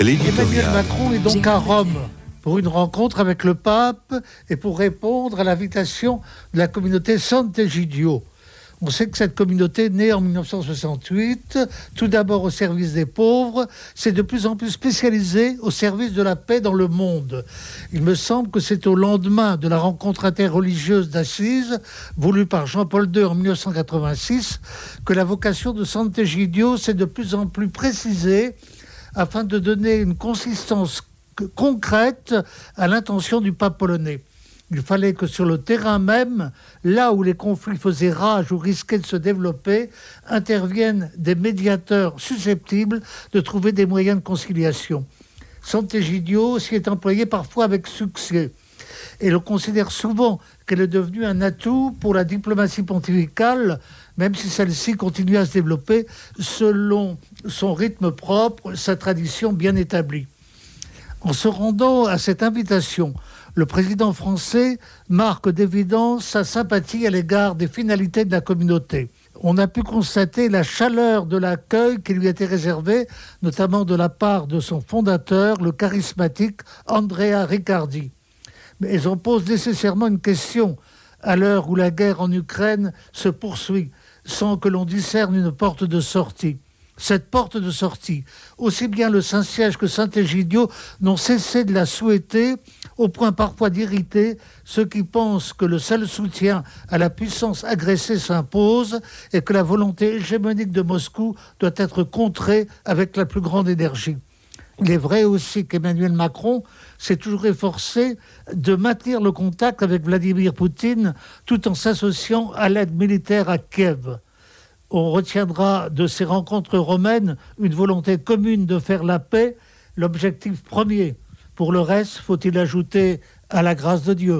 Emmanuel Macron est donc à Rome pour une rencontre avec le pape et pour répondre à l'invitation de la communauté Sant'Egidio. On sait que cette communauté, née en 1968, tout d'abord au service des pauvres, s'est de plus en plus spécialisée au service de la paix dans le monde. Il me semble que c'est au lendemain de la rencontre interreligieuse d'Assise, voulue par Jean-Paul II en 1986, que la vocation de Sant'Egidio s'est de plus en plus précisée afin de donner une consistance concrète à l'intention du pape polonais. Il fallait que sur le terrain même, là où les conflits faisaient rage ou risquaient de se développer, interviennent des médiateurs susceptibles de trouver des moyens de conciliation. Sant'Egidio s'y est employé parfois avec succès. Et l'on considère souvent qu'elle est devenue un atout pour la diplomatie pontificale, même si celle-ci continue à se développer selon son rythme propre, sa tradition bien établie. En se rendant à cette invitation, le président français marque d'évidence sa sympathie à l'égard des finalités de la communauté. On a pu constater la chaleur de l'accueil qui lui était réservé, notamment de la part de son fondateur, le charismatique Andrea Riccardi. Mais on pose nécessairement une question à l'heure où la guerre en Ukraine se poursuit sans que l'on discerne une porte de sortie cette porte de sortie. Aussi bien le Saint-Siège que Saint-Égidio n'ont cessé de la souhaiter, au point parfois d'irriter ceux qui pensent que le seul soutien à la puissance agressée s'impose et que la volonté hégémonique de Moscou doit être contrée avec la plus grande énergie. Il est vrai aussi qu'Emmanuel Macron s'est toujours efforcé de maintenir le contact avec Vladimir Poutine tout en s'associant à l'aide militaire à Kiev on retiendra de ces rencontres romaines une volonté commune de faire la paix, l'objectif premier. Pour le reste, faut-il ajouter à la grâce de Dieu?